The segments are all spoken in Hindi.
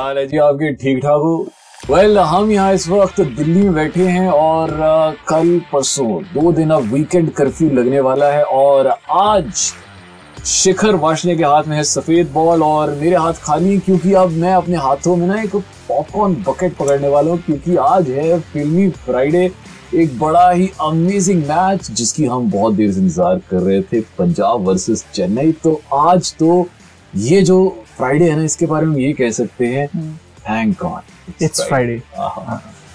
हाल है जी आपके ठीक ठाक हो? वेल well, हम यहाँ इस वक्त दिल्ली में बैठे हैं और कल परसों दो दिन अब वीकेंड कर्फ्यू लगने वाला है और आज शिखर वाशने के हाथ में है सफ़ेद बॉल और मेरे हाथ खाली क्योंकि अब मैं अपने हाथों में ना एक पॉपकॉर्न बकेट पकड़ने वाला हूँ क्योंकि आज है फिल्मी फ्राइडे एक बड़ा ही अमेजिंग मैच जिसकी हम बहुत देर से इंतज़ार कर रहे थे पंजाब वर्सेस चेन्नई। तो आज तो ये जो फ्राइडे है ना इसके बारे में ये कह सकते हैं थैंक गॉड इट्स फ्राइडे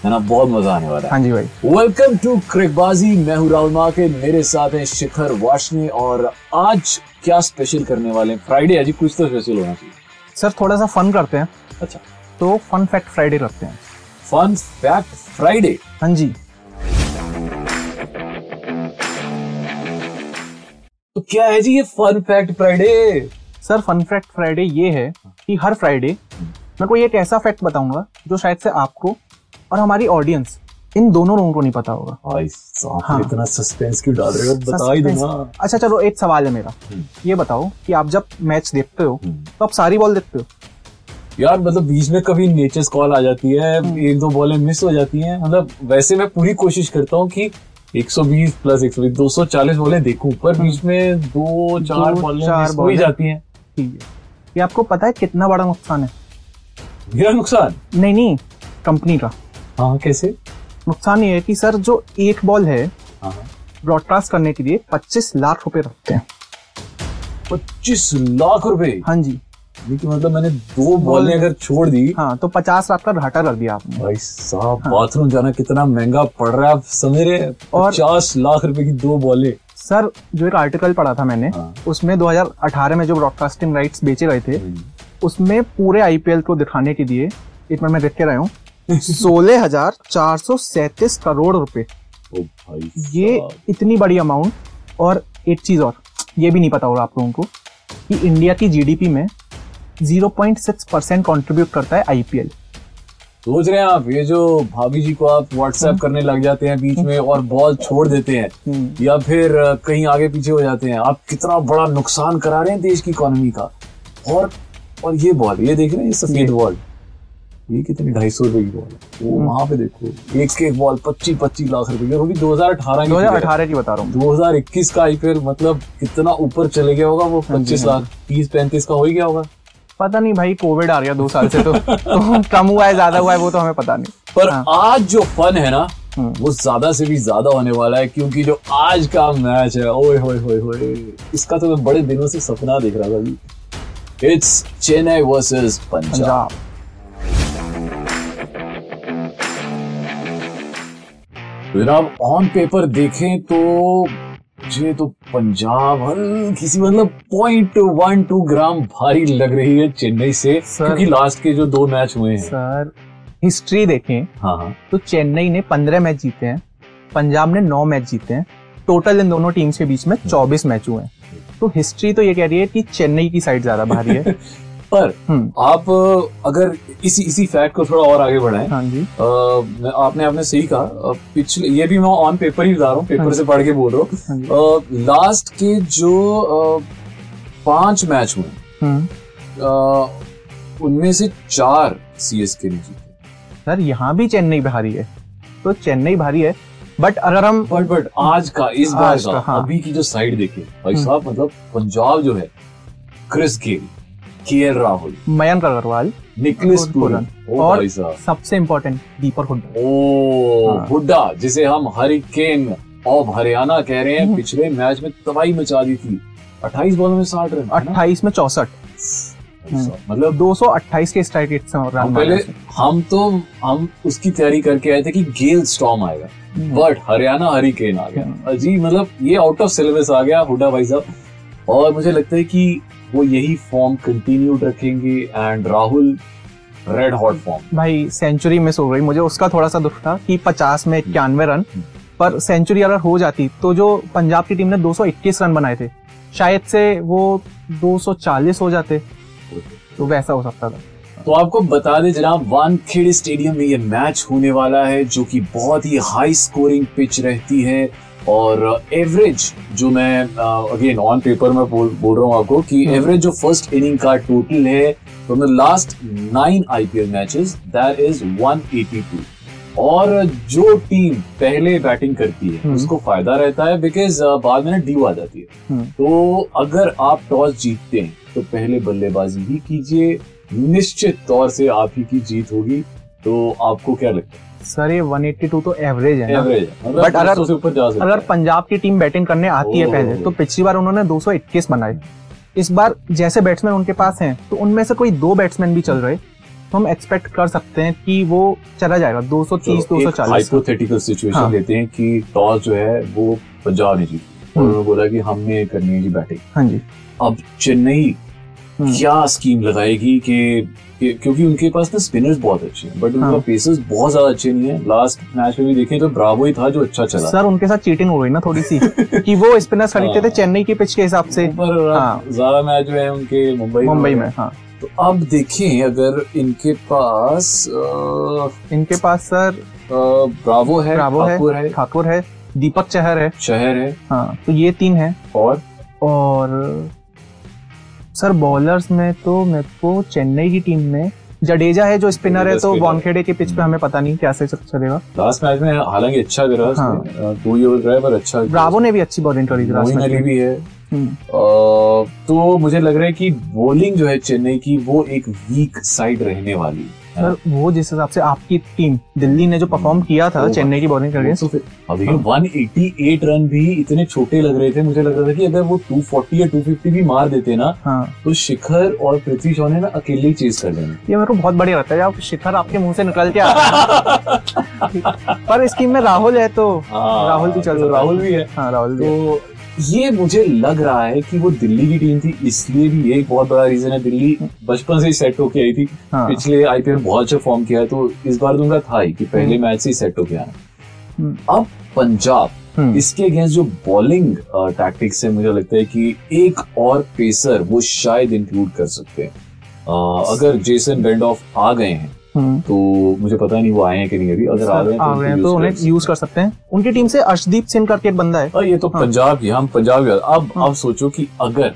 है ना बहुत मज़ा आने वाला है। हाँ जी भाई। वेलकम टू क्रिकबाजी मैं हूँ राहुल माके मेरे साथ हैं शिखर वाशने और आज क्या स्पेशल करने वाले हैं? फ्राइडे है जी कुछ तो स्पेशल होना चाहिए। सर थोड़ा सा फन करते हैं। अच्छा। तो फन फैक्ट फ्राइडे रखते हैं। फन फैक्ट फ्राइडे हाँ जी। तो क्या है जी ये fun fact Friday sir fun fact Friday ये है कि हर फ्राइडे मैं कोई एक ऐसा फैक्ट बताऊँगा जो शायद से आपको और हमारी ऑडियंस इन दोनों लोगों को नहीं पता होगा। हाँ। इतना सस्पेंस क्यों डाल रहे हो? बता ही दो Suspense- ना अच्छा चलो एक सवाल है मेरा। ये बताओ कि आप जब मैच देखते हो तो आप सारी बॉल देखते हो? यार मतलब बीच में कभी नेचर्स कॉल आ जाती है हम्म। एक दो बॉलें मिस हो जाती हैं। मतलब वैसे मैं पूरी कोशिश करता हूँ कि 120 प्लस 120 240 बॉलें देखूँ पर बीच में दो चार हम्म। बॉलें मिस हो ही। जाती हैं। है। ये आपको पता है कितना बड़ा नुकसान है? मेरा नुकसान? नहीं नहीं कंपनी का। हाँ कैसे? नुकसान ये है कि सर जो एक बॉल है हाँ। ब्रॉडकास्ट करने के लिए 25 लाख रुपए रखते हैं। पच्चीस लाख रुपए? हाँ जी। लेकिन मतलब मैंने दो बॉलें अगर छोड़ दी। हाँ तो 50 लाख का घाटा कर दिया आपने। भाई साहब हाँ। बाथरूम जाना कितना महँगा पड़ रहा है आप समझ रहे हैं? और- पचास लाख रुपए की दो बॉलें। सर जो एक आर्टिकल पढ़ा था मैंने हाँ। उसमें 2018 में जो ब्रॉडकास्टिंग राइट्स बेचे गए थे उसमें पूरे आईपीएल को दिखाने के लिए एक मैं देख के रहा हूँ सोलह हज़ार चार सौ सैतीस करोड़ रुपए। ये इतनी बड़ी अमाउंट और एक चीज़ और ये भी नहीं पता होगा आप लोगों को कि इंडिया की जीडीपी में 0.6 परसेंट कॉन्ट्रीब्यूट करता है आईपीएल सोच रहे हैं आप ये जो भाभी जी को आप व्हाट्सएप करने लग जाते हैं बीच में और बॉल छोड़ देते हैं या फिर कहीं आगे पीछे हो जाते हैं आप कितना बड़ा नुकसान करा रहे हैं देश की इकोनॉमी का। और और ये बॉल ये देख रहे हैं ये सफ़ेद बॉल ये कितनी ढाई सौ रुपए की बॉल है। वो वहाँ पे देखो एक के एक बॉल पच्चीस पच्चीस लाख रुपए की वो भी दो हज़ार अठारह दो हज़ार अठारह की बता रहा हूँ। दो हज़ार इक्कीस का आईपीएल मतलब कितना ऊपर चले गया होगा वो पच्चीस लाख तीस पैंतीस का हो ही गया होगा। पता नहीं भाई कोविड आ गया दो साल से तो, तो कम हुआ है ज़्यादा हुआ है वो तो हमें पता नहीं। पर हाँ। आज जो फन है ना वो ज़्यादा से भी ज़्यादा होने वाला है क्योंकि जो आज का मैच है ओए होए होए होए इसका तो मैं बड़े दिनों से सपना देख रहा था इट्स चेन्नई वर्सेस पंजाब। जनाब ऑन पेपर देखें तो मुझे तो पंजाब हल्की सी मतलब पॉइंट वन टू ग्राम भारी लग रही है चेन्नई से सर। क्योंकि लास्ट के जो दो मैच हुए हैं। सर हिस्ट्री देखें हाँ हाँ। तो चेन्नई ने पंद्रह मैच जीते हैं पंजाब ने नौ मैच जीते हैं टोटल इन दोनों टीम्स के बीच में चौबीस मैच हुए हैं। तो हिस्ट्री तो ये कह रही है कि चेन्नई की साइड ज़्यादा भारी है। पर हम्म, आप अगर इसी इसी फैक्ट को थोड़ा और आगे बढ़ाएँ हाँ जी। मैं- आपने आपने सही कहा पिछले ये भी मैं ऑन पेपर ही बता रहा हूँ पेपर से पढ़ के बोल रहा हाँ। हूँ लास्ट के जो पाँच मैच हुए हम्म, उनमें से चार सी एस के ने जीते। सर यहाँ भी चेन्नई भारी है तो चेन्नई भारी है बट अगर हम बट बट आज का इस बार का का, हाँ। अभी की जो साइड देखे भाई साहब मतलब पंजाब जो है क्रिस गेल के राहुल। मयंक अग्रवाल निकलिस पूरन और सबसे इम्पोर्टेंट दीपक हुड्डा। ओ हाँ। हुड्डा जिसे हम हरिकेन ऑफ़ हरियाणा कह रहे हम्म। हैं पिछले मैच में तबाही मचा दी थी। 28 बॉलों में 60 रन है ना? अट्ठाईस में चौसठ। मतलब 228 के स्ट्राइक रेट से रन पहले हम तो हम उसकी तैयारी करके आए थे कि गेल स्टॉर्म आएगा। बट हरियाणा हरिकेन आ गया। अजीब मतलब ये आउट ऑफ़ सिलेबस आ गया हुडा भाई साहब। और मुझे लगता है कि वो यही फॉर्म कंटिन्यूड रखेंगे and Rahul red hot form भाई सेंचुरी मिस हो गई। मुझे उसका थोड़ा सा दुख था कि 50 में इक्यानवे रन पर सेंचुरी अगर हो जाती तो जो पंजाब की टीम ने 221 रन बनाए थे शायद से वो 240 हो जाते तो वैसा हो सकता था। तो आपको बता दें जनाब वानखेड़े स्टेडियम में ये मैच होने वाला है जो कि बहुत ही हाई स्कोरिंग पिच रहती है। और एवरेज जो मैं अगेन ऑन पेपर में बोल बोल रहा हूँ आपको कि एवरेज जो फ़र्स्ट इनिंग का टोटल है from the last nine IPL matches that is 182 और जो टीम पहले बैटिंग करती है उसको फ़ायदा रहता है बिकॉज़ बाद में ड्यू आ जाती है। हम्म। तो अगर आप टॉस जीतते हैं तो पहले बल्लेबाजी ही कीजिए निश्चित तौर से आप ही की जीत होगी। तो आपको क्या लगता है? सर ये 182 तो एवरेज है एवरेज है। मतलब अगर- अगर पंजाब की टीम बैटिंग करने आती है पहले तो पिछली बार उन्होंने 221 बनाए इस बार जैसे बैट्समैन उनके पास हैं तो उनमें से कोई दो बैट्समैन भी चल रहे तो हम एक्सपेक्ट कर सकते हैं कि वो चला जाएगा। 230 240 हाइपोथेटिकल सिचुएशन हाँ। लेते हैं कि टॉस जो है वो पंजाब ने जीती। हम्म। उन्होंने बोला कि हमने करनी है जी बैटिंग हाँ जी। अब चेन्नई। क्या स्कीम लगाएगी कि क्योंकि उनके पास ना स्पिनर्स बहुत अच्छे हैं बट उनका हाँ। पेसर्स बहुत ज़्यादा अच्छे नहीं है। लास्ट मैच में भी देखें तो ब्रावो ही था जो अच्छा चला। सर उनके साथ चीटिंग हो गई ना थोड़ी सी कि वो स्पिनर्स खरीदते थे हाँ। चेन्नई की पिच के हिसाब से। पर हाँ। ज़्यादा मैच जो है उनके मुंबई मुंबई में हाँ। तो अब देखें अगर इनके पास इनके पास सर ब्रावो है ब्रावो है ठाकुर है। ठाकुर है दीपक चहर है। शहर है। हाँ तो ये तीन है। और? और सर बॉलर्स में तो मेरे को चेन्नई की टीम में जडेजा है जो स्पिनर है तो बॉनखेड़े वानखेड़े के पिच पे हमें पता नहीं कैसे चलेगा। लास्ट मैच में हालाँकि अच्छा गिरा हाँ। टू ही रहा है पर अच्छा ब्रावो ने भी अच्छी बॉलिंग करी थी लास्ट मैच भी है। हम्म, तो मुझे लग रहा है कि बॉलिंग जो है चेन्नई की वो एक वीक साइड रहने वाली। है सर वो जिस हिसाब से आपकी टीम दिल्ली ने जो परफॉर्म किया था चेन्नई की बॉलिंग करके तो फिर अब देखिए 188 रन भी इतने छोटे लग रहे थे मुझे लग रहा था कि अगर वो 240 या 250 भी मार देते ना हाँ। तो शिखर और पृथ्वी शॉ ने ना अकेले ही चेस कर देना। ये मेरे को बहुत बढ़िया लगता है जब शिखर आपके मुँह से निकल के आ रहा पर इस टीम में राहुल है तो हाँ, राहुल भी चल तो है। राहुल भी है। हाँ राहुल भी तो ये मुझे लग रहा है कि वो दिल्ली की टीम थी इसलिए भी ये एक बहुत बड़ा रीजन है। दिल्ली बचपन से ही सेट होके आई थी। हाँ। पिछले आईपीएल बहुत अच्छा फॉर्म किया है तो इस बार तो उनका था ही कि पहले मैच से ही सेट होके आना। हम्म। अब पंजाब हम्म, इसके अगेंस्ट जो बॉलिंग टैक्टिक्स है मुझे लगता है कि एक और पेसर वो शायद इंक्लूड कर सकते हैं। अगर जेसन बेंडॉफ आ गए हैं हम्म। तो मुझे पता नहीं वो आए हैं कि नहीं अभी अगर आ गए हैं आ गए तो उन्हें यूज़ कर सकते हैं उनकी टीम से अर्शदीप सिंह करके एक बंदा है और ये तो हाँ। पंजाब की हम पंजाब अब हाँ। अब सोचो कि अगर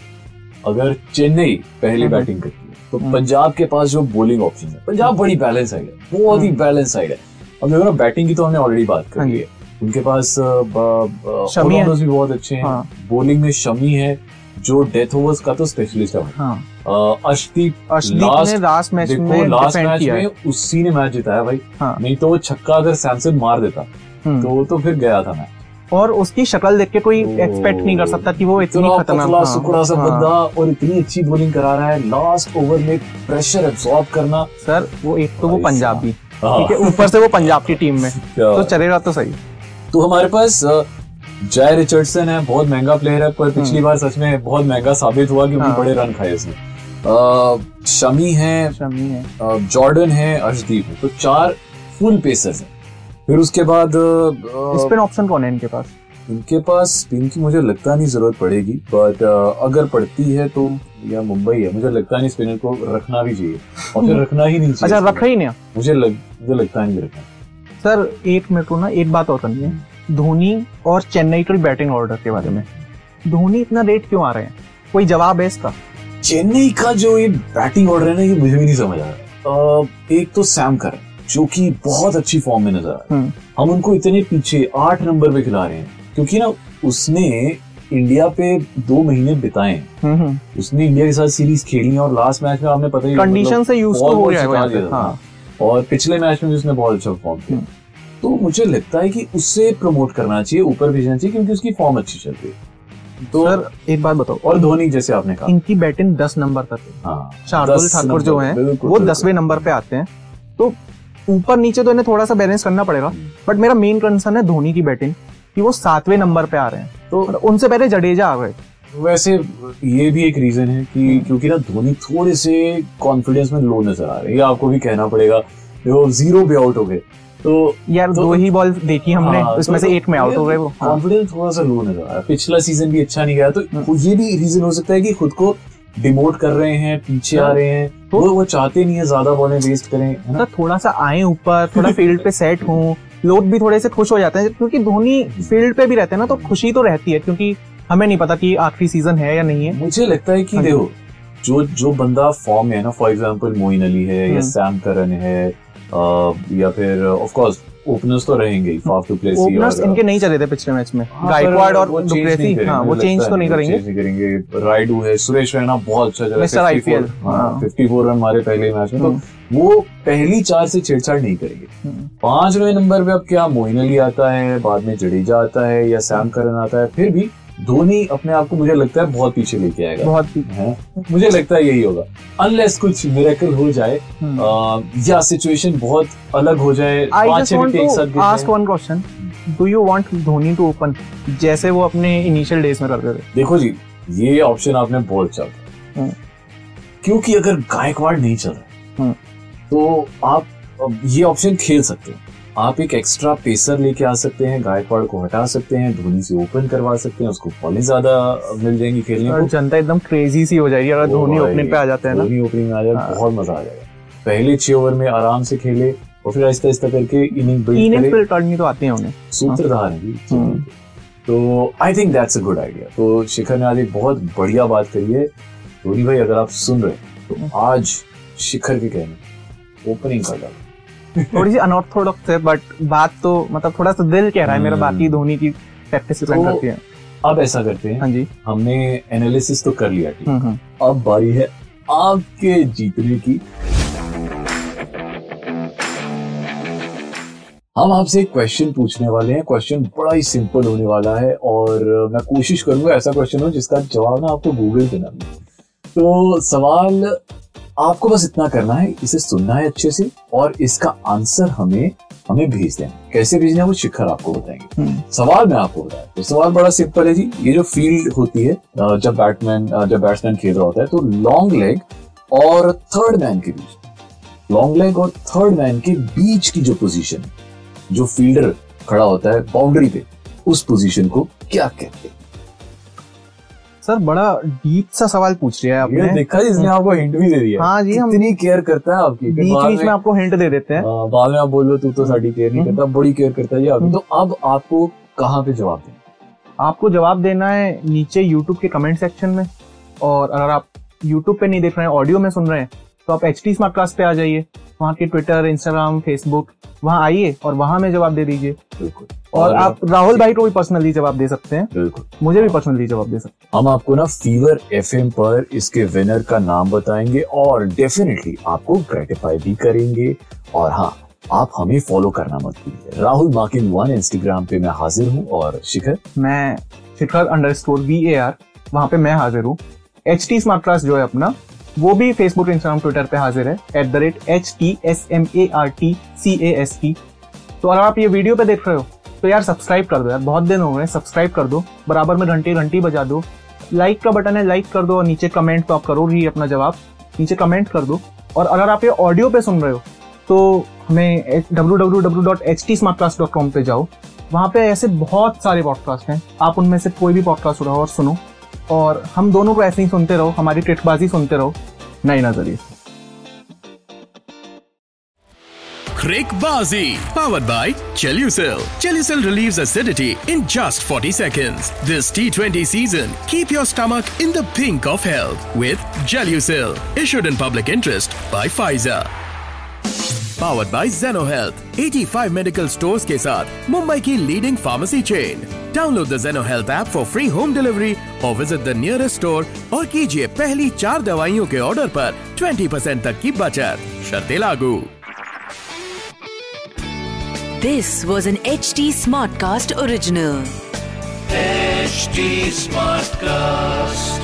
अगर चेन्नई पहले हम्म। बैटिंग करती है तो हम्म। पंजाब के पास जो बॉलिंग ऑप्शन है पंजाब बड़ी बैलेंस साइड है बहुत ही हम्म। बैलेंस साइड है अब देखो ना बैटिंग की तो हमने ऑलरेडी बात कर हाँ ली है उनके पास भी बहुत अच्छे हैं हाँ। बॉलिंग में शमी है जो डेथ ओवर्स का तो स्पेशलिस्ट है हाँ अर्शदीप ने लास्ट मैच में लास्ट मैच किया में उसी ने मैच जिताया भाई। हाँ। नहीं तो वो छक्का अगर सैमसन मार देता हम्म। तो तो फिर गया था मैच और उसकी शक्ल देख के कोई एक्सपेक्ट नहीं कर सकता कि वो इतनी खतरनाक हाँ, सुकड़ा सा हाँ। बंदा और इतनी अच्छी बॉलिंग करा रहा है। लास्ट ओवर में प्रेशर एब्सॉर्ब करना। सर वो एक तो वो पंजाबी हाँ। ठीक है ऊपर से वो पंजाब की टीम में? तो चलेगा तो सही। तो हमारे पास जय रिचर्डसन है बहुत महँगा प्लेयर है। पर पिछली बार सच में बहुत महँगा साबित हुआ क्योंकि हाँ। बड़े रन खाए उसने। शमी है शमी है। जॉर्डन है अर्शदीप है। तो चार फुल पेसर्स हैं। फिर उसके बाद स्पिन ऑप्शन कौन है इनके पास? इनके पास स्पिन की मुझे लगता नहीं ज़रूरत पड़ेगी बट अगर पड़ती है तो या मुंबई है मुझे लगता नहीं स्पिनर को रखना भी चाहिए। और फिर रखना ही नहीं चाहिए अच्छा रखा ही नहीं मुझे लग, मुझे लगता नहीं रखना। सर एक मेरे को ना एक बात और करनी है। धोनी और चेन्नई के बैटिंग ऑर्डर के बारे में। धोनी इतना रेट क्यों आ रहे हैं? कोई जवाब है इसका? चेन्नई का जो ये बैटिंग ऑर्डर है ना ये मुझे भी नहीं समझ आ रहा। एक तो सैम करन जो कि बहुत अच्छी फॉर्म में नज़र आ रहा है। हम्म, हम उनको इतने पीछे आठ नंबर पे खिला रहे हैं क्योंकि ना उसने इंडिया पे दो महीने बिताए हम्म, हम्म। उसने इंडिया के साथ सीरीज़ खेली और लास्ट मैच में आपने पता ही कंडीशन से यूज़ तो हो गया। हाँ और पिछले मैच में भी उसने बहुत अच्छा परफॉर्म किया। तो मुझे लगता है कि उससे प्रमोट करना चाहिए ऊपर भेजना चाहिए क्योंकि उसकी फॉर्म अच्छी चल रही है। तो सर एक बात बताओ। और धोनी जैसे आपने कहा। इनकी बैटिंग दस नंबर तक है। हाँ शार्दुल ठाकुर जो हैं वो दसवें नंबर पे आते हैं। तो ऊपर नीचे तो इन्हें थोड़ा सा बैलेंस करना पड़ेगा। बट मेरा मेन कंसर्न है धोनी की बैटिंग कि वो सातवें नंबर पे आ रहे हैं। तो उनसे पहले जडेजा आ गए। वैसे ये भी एक रीजन है कि क्योंकि ना धोनी थोड़े से कॉन्फिडेंस में लो नज़र आ रहे हैं। ये आपको भी कहना पड़ेगा। देखो ज़ीरो पे आउट हो गए। तो यार तो- दो ही बॉल देखी हमने हाँ, उसमें तो- से एक में आउट हो गए वो। हाँ। कॉन्फिडेंस थोड़ा सा लो नज़र आ रहा है। पिछला सीज़न भी अच्छा नहीं गया तो ये भी रीजन हो सकता है कि खुद को डिमोट कर रहे हैं पीछे आ रहे हैं तो- वो वो चाहते नहीं है ज़्यादा बॉलें वेस्ट करें है ना? मतलब थोड़ा सा आए ऊपर थोड़ा फ़ील्ड पे सेट हों लोग भी थोड़े से खुश हो जाते हैं क्योंकि धोनी फ़ील्ड पे भी रहते हैं ना तो खुशी तो रहती है क्योंकि हमें नहीं पता कि आखिरी सीज़न है या नहीं है। मुझे लगता है कि हाँ देखो जो जो बंदा फॉर्म में है ना फॉर एग्जांपल मोइन अली है या हम्म। सैम करन है या फिर ऑफ़ कोर्स ओपनर्स तो रहेंगे फाफ टू प्लेस ओपनर्स इनके नहीं चले थे पिछले मैच में हाँ, गायकवाड़ और वो change डुप्लेसी हाँ वो चेंज तो नहीं करेंगे change नहीं करेंगे राइडू है सुरेश रैना बहुत अच्छा चला Mr. 54 IPL, हाँ हाँ। 54 रन मारे पहले मैच में तो हम्म। वो पहली चार से छेड़छाड़ नहीं करेंगे हम्म। पाँचवें नंबर पे अब क्या मोइन अली आता है बाद में जडेजा आता है या सैम करन आता है फिर भी धोनी अपने आप को मुझे लगता है बहुत पीछे लेके आएगा। बहुत ही है? मुझे लगता है यही होगा। अनलेस कुछ मिरेकल हो जाए हम्म। या सिचुएशन बहुत अलग हो जाए आई पाँच जस्ट छह वांट विकेट एक साथ ask one question do you want Dhoni to open जैसे वो अपने इनिशियल डेज़ में करते थे। देखो जी ये ऑप्शन आपने बहुत चल। हम्म। क्योंकि अगर गायकवाड़ नहीं चल रहा हम्म। तो आप ये ऑप्शन खेल सकते हैं। आप एक एक्स्ट्रा पेसर लेके आ सकते हैं गायकवाड़ को हटा सकते हैं धोनी से ओपन करवा सकते हैं उसको बॉलें ज़्यादा मिल जाएँगी खेलने और को जनता एकदम क्रेजी सी हो जाएगी अगर धोनी ओपनिंग पे आ जाते हैं ना। धोनी ओपनिंग में आ जाए हाँ। बहुत मज़ा आ जाएगा। पहले छह ओवर में आराम से खेले और फिर आहिस्ता आहिस्ता करके इनिंग बिल्ड करे। तो आती है उन्हें। सूत्रधार है हम्म। तो I think that's a good idea तो शिखर ने आज एक बहुत बढ़िया बात करी है। धोनी भाई अगर आप सुन रहे हैं तो आज शिखर के कहने ओपनिंग कर डालो थोड़ी सी अनऑर्थोडॉक्स है बट बात तो मतलब थोड़ा सा दिल कह रहा है मेरा हम्म। बाकी धोनी की प्रैक्टिस तो- करती है। अब ऐसा करते हैं हाँ जी। हमने एनालिसिस तो कर लिया ठीक हम्म, हम्म। अब बारी है आपके जीतने की। हम आपसे एक क्वेश्चन पूछने वाले हैं। क्वेश्चन बड़ा ही सिंपल होने वाला है और मैं कोशिश करूँगा ऐसा क्वेश्चन हो जिसका जवाब ना आपको गूगल पे ना मिले। तो सवाल आपको बस इतना करना है इसे सुनना है अच्छे से और इसका आंसर हमें हमें भेज देना कैसे भेजना है वो शिखर आपको बताएँगे। हम्म। सवाल मैं आपको बताया। तो सवाल बड़ा सिंपल है जी। ये जो फ़ील्ड होती है जब बैटमैन जब बैट्समैन खेल रहा होता है तो लॉन्ग लेग और थर्ड मैन के बीच। लॉन्ग लेग और थर्ड मैन के बीच की जो पोजीशन जो फील्डर खड़ा होता है बाउंड्री पे उस पोजीशन को क्या कहते हैं? सर बड़ा डीप सा सवाल पूछ लिया है ये आपने। देखा इसने आपको हिंट भी दे दिया हाँ। जी, हम- कितनी केयर करता है आपकी बीच बीच में आपको हिंट दे देते हैं। हाँ, बाद में आप बोलो तू तो साड़ी केयर नहीं हम्म। करता बड़ी केयर करता है जी तो अब आपको कहाँ पे जवाब देना आपको जवाब देना है नीचे यूट्यूब के कमेंट सेक्शन में। और अगर आप यूट्यूब पे नहीं देख रहे हैं ऑडियो में सुन रहे हैं तो आप एच टी स्मार्ट क्लास पे आ जाइए। वहाँ के ट्विटर इंस्टाग्राम फेसबुक वहाँ आइए और वहाँ में जवाब दे दीजिए। बिल्कुल। और आप राहुल भाई को भी पर्सनली जवाब दे सकते हैं। बिल्कुल। मुझे भी पर्सनली जवाब दे सकते हैं। हम आपको ना फीवर एफएम पर इसके विनर का नाम बताएँगे और डेफिनेटली आपको ग्रेटिफाई भी करेंगे। और हाँ आप हमें फॉलो करना मत भूलिए। राहुल मार्किन वन इंस्टाग्राम पे मैं हाजिर हूँ और शिखर? मैं Shikhar underscore V A R वहाँ पे मैं हाजिर हूँ। एच टी स्मार्ट क्लास जो है अपना वो भी फेसबुक इंस्टाग्राम ट्विटर पे हाजिर है at the rate H T S M A R T C A S T तो अगर आप ये वीडियो पे देख रहे हो तो यार सब्सक्राइब कर दो यार, बहुत दिन हो गए सब्सक्राइब कर दो, बराबर में घंटी घंटी बजा दो। लाइक का बटन है लाइक कर दो और नीचे कमेंट तो आप करो ही अपना जवाब। नीचे कमेंट कर दो। और अगर आप ये ऑडियो पे सुन रहे हो तो हमें W W W dot H T smart class dot com पे जाओ। वहाँ पे ऐसे बहुत सारे पॉडकास्ट हैं। आप उनमें से कोई भी पॉडकास्ट उठाओ और सुनो। और हम दोनों को ऐसे ही सुनते रहो हमारी टिटबाजी सुनते रहो नई नज़रिए से Crickbazi, powered by Chelucil. Chelucil relieves acidity in just 40 seconds. This T20 season, keep your stomach in the pink of health with Gelucil. Issued in public interest by Pfizer. Powered by Zeno Health. 85 medical stores के साथ मुंबई की leading pharmacy chain download the Zeno Health app for free home delivery और विज़िट द नियरेस्ट स्टोर और कीजिए पहली चार दवाइयों के ऑर्डर पर 20% तक की बचत। शर्ते लागू। This was an H T smartcast original smart Smartcast.